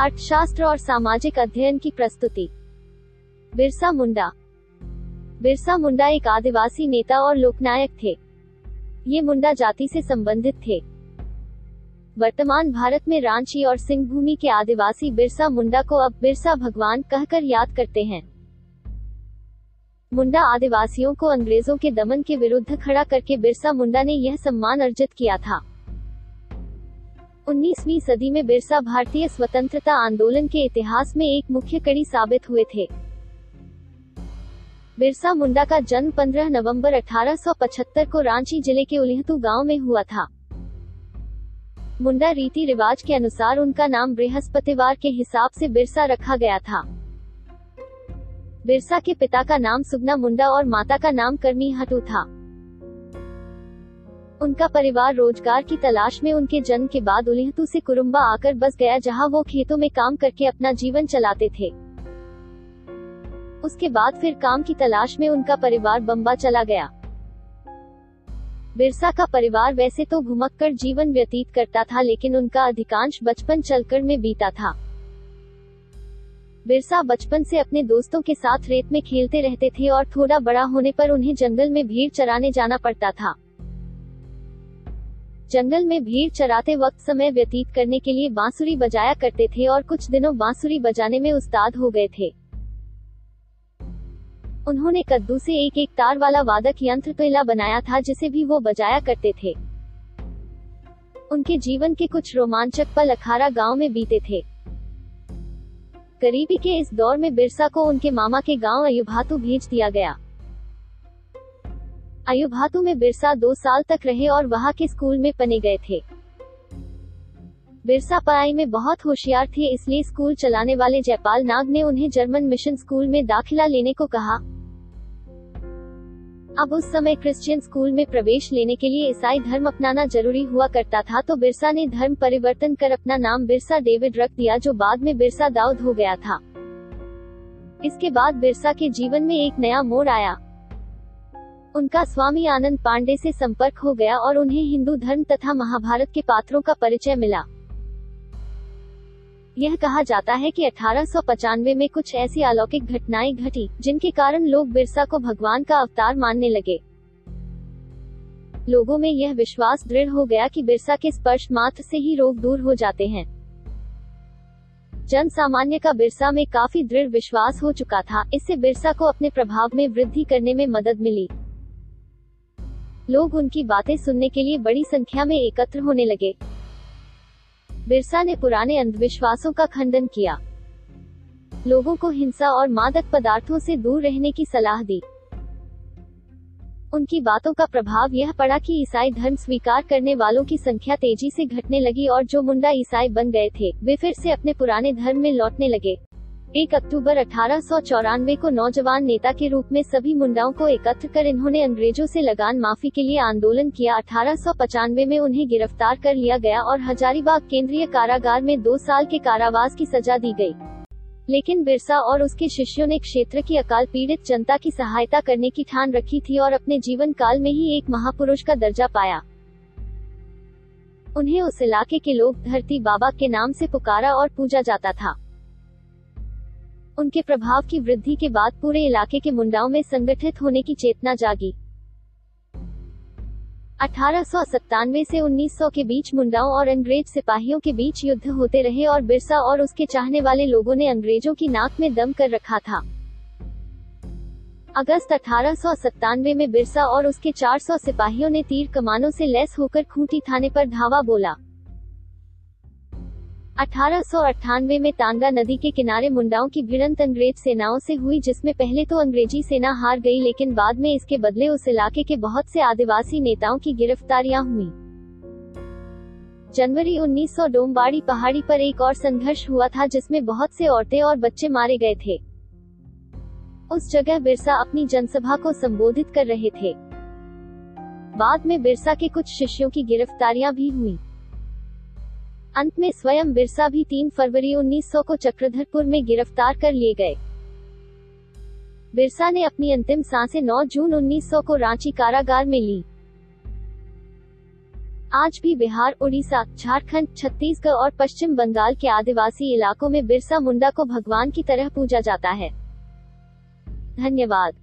अर्थशास्त्र और सामाजिक अध्ययन की प्रस्तुति। बिरसा मुंडा। बिरसा मुंडा एक आदिवासी नेता और लोकनायक थे। ये मुंडा जाति से संबंधित थे। वर्तमान भारत में रांची और सिंहभूमि के आदिवासी बिरसा मुंडा को अब बिरसा भगवान कहकर याद करते हैं। मुंडा आदिवासियों को अंग्रेज़ों के दमन के विरुद्ध खड़ा करके बिरसा मुंडा ने यह सम्मान अर्जित किया था। 19वीं सदी में बिरसा भारतीय स्वतंत्रता आंदोलन के इतिहास में एक मुख्य कड़ी साबित हुए थे। बिरसा मुंडा का जन्म 15 नवंबर 1875 को रांची ज़िले के उलिहतू गाँव में हुआ था। मुंडा रीति रिवाज के अनुसार उनका नाम बृहस्पतिवार के हिसाब से बिरसा रखा गया था। बिरसा के पिता का नाम सुगना मुंडा और माता का नाम करमी हटू था। उनका परिवार रोज़गार की तलाश में उनके जन्म के बाद उलिहतू से कुरुम्बा आकर बस गया जहाँ वो खेतों में काम करके अपना जीवन चलाते थे। उसके बाद फिर काम की तलाश में उनका परिवार बम्बा चला गया। बिरसा का परिवार वैसे तो घुमक्कर जीवन व्यतीत करता था लेकिन उनका अधिकांश बचपन चलकर में बीता था। बिरसा बचपन से अपने दोस्तों के साथ रेत में खेलते रहते थे और थोड़ा बड़ा होने पर उन्हें जंगल में भीड़ चराने जाना पड़ता था। जंगल में भीड़ चराते वक्त समय व्यतीत करने के लिए बांसुरी बजाया करते थे और कुछ दिनों बांसुरी बजाने में उस्ताद हो गए थे। उन्होंने कद्दू से एक एक तार वाला वादक यंत्र पेला बनाया था जिसे भी वो बजाया करते थे। उनके जीवन के कुछ रोमांचक पल अखारा गाँव में बीते थे। गरीबी के इस दौर में बिरसा को उनके मामा के गाँव अयुभातु भेज दिया गया। अयुभातु में बिरसा दो साल तक रहे और वहाँ के स्कूल में पने गए थे। बिरसा पढ़ाई में बहुत होशियार थे, इसलिए स्कूल चलाने वाले जयपाल नाग ने उन्हें जर्मन मिशन स्कूल में दाखिला लेने को कहा। अब उस समय क्रिश्चियन स्कूल में प्रवेश लेने के लिए ईसाई धर्म अपनाना ज़रूरी हुआ करता था तो बिरसा ने धर्म परिवर्तन कर अपना नाम बिरसा डेविड रख दिया, जो बाद में बिरसा दाऊद हो गया था। इसके बाद बिरसा के जीवन में एक नया मोड़ आया। उनका स्वामी आनंद पांडे से संपर्क हो गया और उन्हें हिंदू धर्म तथा महाभारत के पात्रों का परिचय मिला। यह कहा जाता है कि अठारह में कुछ ऐसी अलौकिक घटनाएँ घटी, जिनके कारण लोग बिरसा को भगवान का अवतार मानने लगे। लोगों में यह विश्वास दृढ़ हो गया कि बिरसा के स्पर्श मात्र से ही रोग दूर हो जाते हैं। जन सामान्य का बिरसा में काफ़ी दृढ़ विश्वास हो चुका था, इससे बिरसा को अपने प्रभाव में वृद्धि करने में मदद मिली। लोग उनकी बातें सुनने के लिए बड़ी संख्या में एकत्र होने लगे। बिरसा ने पुराने अंधविश्वासों का खंडन किया। लोगों को हिंसा और मादक पदार्थों से दूर रहने की सलाह दी। उनकी बातों का प्रभाव यह पड़ा कि ईसाई धर्म स्वीकार करने वालों की संख्या तेज़ी से घटने लगी और जो मुंडा ईसाई बन गए थे, वे फिर से अपने पुराने धर्म में लौटने लगे। एक अक्टूबर अठारह सौ चौरानवे को नौजवान नेता के रूप में सभी मुंडाओं को एकत्र कर इन्होंने अंग्रेज़ों से लगान माफ़ी के लिए आंदोलन किया। अठारह में उन्हें गिरफ़्तार कर लिया गया और हजारीबाग केंद्रीय कारागार में दो साल के कारावास की सजा दी गई। लेकिन बिरसा और उसके शिष्यों ने क्षेत्र की अकाल पीड़ित जनता की सहायता करने की ठान रखी थी और अपने जीवन काल में ही एक महापुरुष का दर्जा पाया। उन्हें उस इलाके के लोग धरती बाबा के नाम से पुकारा और पूजा जाता था। उनके प्रभाव की वृद्धि के बाद पूरे इलाके के मुंडाओं में संगठित होने की चेतना जागी। अठारह से 1900 के बीच मुंडाओं और अंग्रेज़ सिपाहियों के बीच युद्ध होते रहे और बिरसा और उसके चाहने वाले लोगों ने अंग्रेज़ों की नाक में दम कर रखा था। अगस्त अठारह सौ सत्तानवे में बिरसा और उसके 400 सिपाहियों ने तीर कमानों से लैस होकर खूंटी थाने पर धावा बोला। अठारह सौ अट्ठानवे में तांगा नदी के किनारे मुंडाओं की भिड़ंत अंग्रेज़ सेनाओं से हुई, जिसमें पहले तो अंग्रेज़ी सेना हार गई, लेकिन बाद में इसके बदले उस इलाके के बहुत से आदिवासी नेताओं की गिरफ्तारियाँ हुई। जनवरी 1900 डोमबाड़ी पहाड़ी पर एक और संघर्ष हुआ था, जिसमें बहुत से औरतें और बच्चे मारे गए थे। उस जगह बिरसा अपनी जनसभा को संबोधित कर रहे थे। बाद में बिरसा के कुछ शिष्यों की गिरफ्तारियाँ भी हुई। अंत में स्वयं बिरसा भी 3 फरवरी 1900 को चक्रधरपुर में गिरफ़्तार कर लिए गए। बिरसा ने अपनी अंतिम साँसें 9 जून 1900 को रांची कारागार में ली। आज भी बिहार उड़ीसा झारखंड, छत्तीसगढ़ और पश्चिम बंगाल के आदिवासी इलाकों में बिरसा मुंडा को भगवान की तरह पूजा जाता है। धन्यवाद।